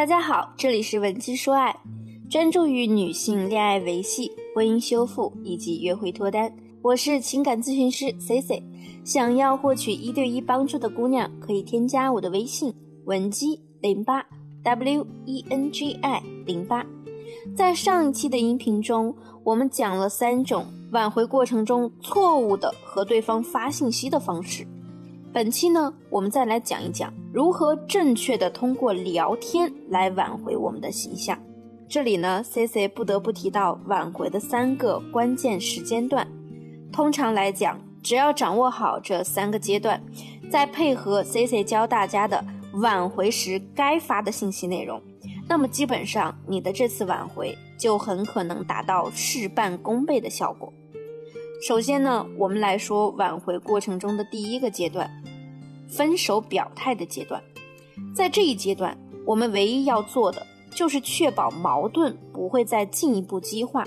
大家好，这里是文姬说爱，专注于女性恋爱维系、婚姻修复以及约会脱单。我是情感咨询师 C C，想要获取一对一帮助的姑娘可以添加我的微信文姬零八 W E N G I 零八。在上一期的音频中，我们讲了三种挽回过程中错误的和对方发信息的方式。本期呢，我们再来讲一讲如何正确的通过聊天来挽回我们的形象。这里呢，C C 不得不提到挽回的三个关键时间段。通常来讲，只要掌握好这三个阶段，再配合 C C 教大家的挽回时该发的信息内容，那么基本上你的这次挽回就很可能达到事半功倍的效果。首先呢，我们来说挽回过程中的第一个阶段，分手表态的阶段。在这一阶段，我们唯一要做的就是确保矛盾不会再进一步激化，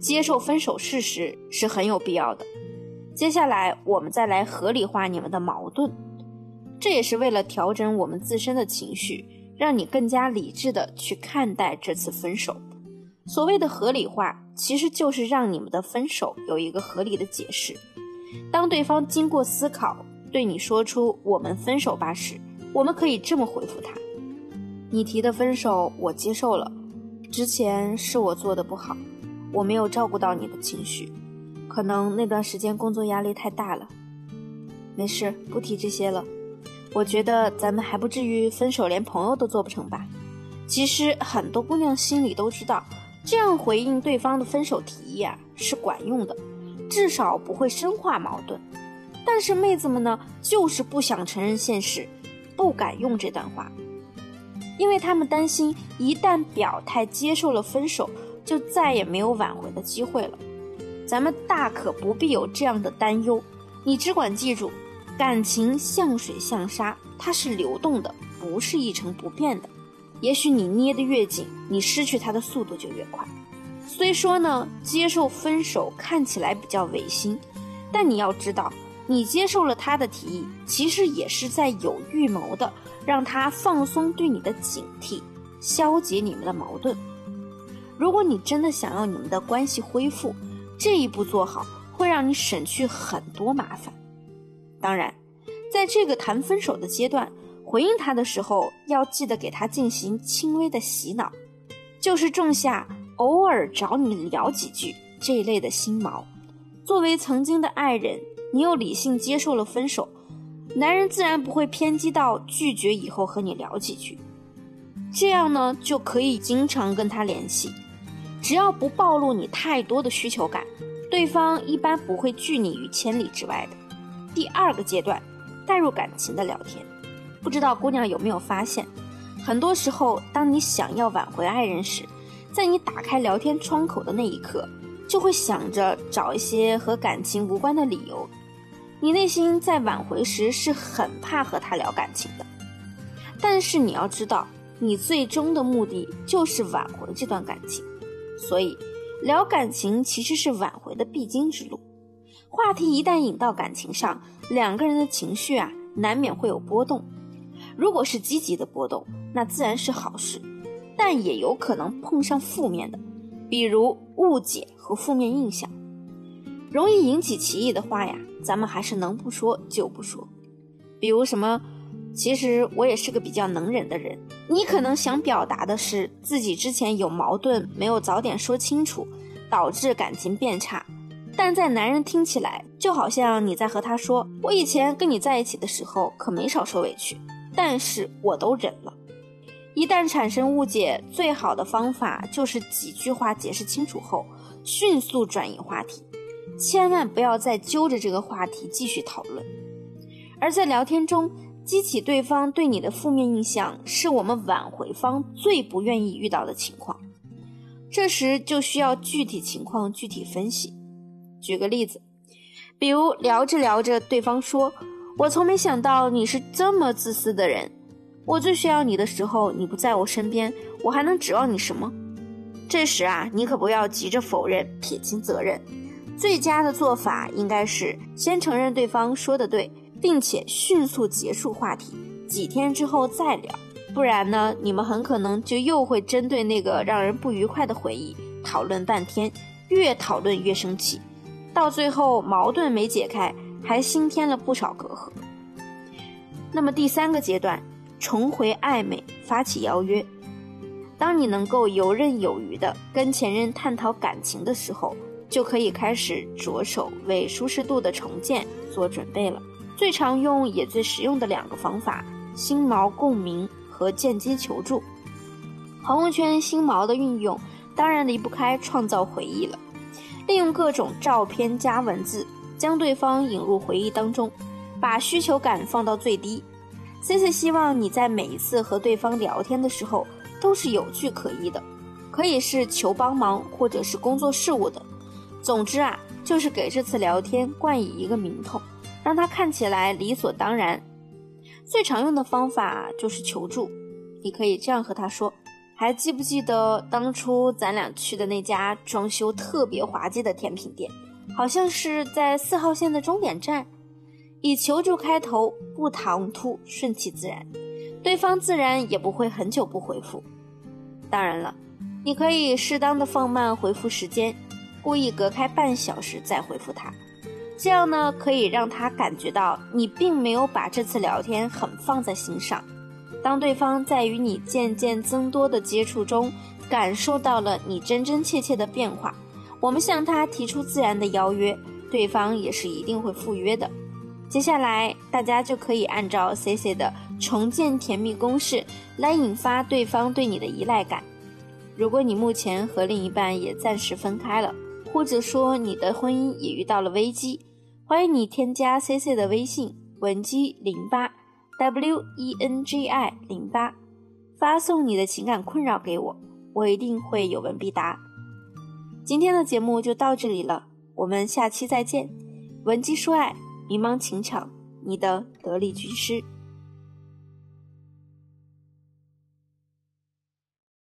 接受分手事实是很有必要的。接下来，我们再来合理化你们的矛盾，这也是为了调整我们自身的情绪，让你更加理智的去看待这次分手。所谓的合理化，其实就是让你们的分手有一个合理的解释。当对方经过思考对你说出“我们分手吧”时，我们可以这么回复他：“你提的分手我接受了，之前是我做的不好，我没有照顾到你的情绪，可能那段时间工作压力太大了。没事，不提这些了。我觉得咱们还不至于分手，连朋友都做不成吧？其实很多姑娘心里都知道。”这样回应对方的分手提议啊，是管用的，至少不会深化矛盾。但是妹子们呢，就是不想承认现实，不敢用这段话，因为他们担心一旦表态接受了分手，就再也没有挽回的机会了。咱们大可不必有这样的担忧，你只管记住，感情像水像沙，它是流动的，不是一成不变的。也许你捏得越紧，你失去它的速度就越快。虽说呢，接受分手看起来比较违心，但你要知道，你接受了他的提议，其实也是在有预谋的让他放松对你的警惕，消解你们的矛盾。如果你真的想要你们的关系恢复，这一步做好，会让你省去很多麻烦。当然，在这个谈分手的阶段。回应他的时候，要记得给他进行轻微的洗脑，就是种下偶尔找你聊几句这一类的心锚。作为曾经的爱人，你又理性接受了分手，男人自然不会偏激到拒绝以后和你聊几句。这样呢，就可以经常跟他联系，只要不暴露你太多的需求感，对方一般不会拒你于千里之外的。第二个阶段，带入感情的聊天。不知道姑娘有没有发现，很多时候，当你想要挽回爱人时，在你打开聊天窗口的那一刻，就会想着找一些和感情无关的理由。你内心在挽回时是很怕和他聊感情的，但是你要知道，你最终的目的就是挽回这段感情，所以聊感情其实是挽回的必经之路。话题一旦引到感情上，两个人的情绪啊，难免会有波动。如果是积极的波动，那自然是好事，但也有可能碰上负面的，比如误解和负面印象，容易引起歧义的话呀，咱们还是能不说就不说。比如什么，其实我也是个比较能忍的人，你可能想表达的是自己之前有矛盾没有早点说清楚，导致感情变差，但在男人听起来就好像你在和他说，我以前跟你在一起的时候可没少受委屈。但是我都忍了。一旦产生误解，最好的方法就是几句话解释清楚后，迅速转移话题，千万不要再揪着这个话题继续讨论。而在聊天中激起对方对你的负面印象，是我们挽回方最不愿意遇到的情况。这时就需要具体情况具体分析。举个例子，比如聊着聊着，对方说。我从没想到你是这么自私的人。我最需要你的时候，你不在我身边，我还能指望你什么？这时啊，你可不要急着否认、撇清责任。最佳的做法应该是先承认对方说的对，并且迅速结束话题，几天之后再聊。不然呢，你们很可能就又会针对那个让人不愉快的回忆讨论半天，越讨论越生气，到最后矛盾没解开，还新添了不少隔阂。那么第三个阶段，重回暧昧，发起邀约。当你能够游刃有余地跟前任探讨感情的时候，就可以开始着手为舒适度的重建做准备了。最常用也最实用的两个方法：心锚共鸣和间接求助。朋友圈心锚的运用，当然离不开创造回忆了。利用各种照片加文字，将对方引入回忆当中，把需求感放到最低。C C 希望你在每一次和对方聊天的时候。都是有据可依的，可以是求帮忙，或者是工作事务的。总之啊，就是给这次聊天冠以一个名头，让他看起来理所当然。最常用的方法就是求助，你可以这样和他说：“还记不记得当初咱俩去的那家装修特别滑稽的甜品店？好像是在四号线的终点站。”以求助开头，不唐突，顺其自然，对方自然也不会很久不回复。当然了，你可以适当的放慢回复时间，故意隔开半小时再回复他，这样呢可以让他感觉到你并没有把这次聊天很放在心上。当对方在与你渐渐增多的接触中，感受到了你真真切切的变化，我们向他提出自然的邀约，对方也是一定会赴约的。接下来大家就可以按照 C C 的。重建甜蜜公式来引发对方对你的依赖感。如果你目前和另一半也暂时分开了，或者说你的婚姻也遇到了危机，欢迎你添加 C C 的微信文姬零八 W E N G I 零八，发送你的情感困扰给我，我一定会有问必答。今天的节目就到这里了，我们下期再见。文姬说爱，迷茫情场，你的得力军师。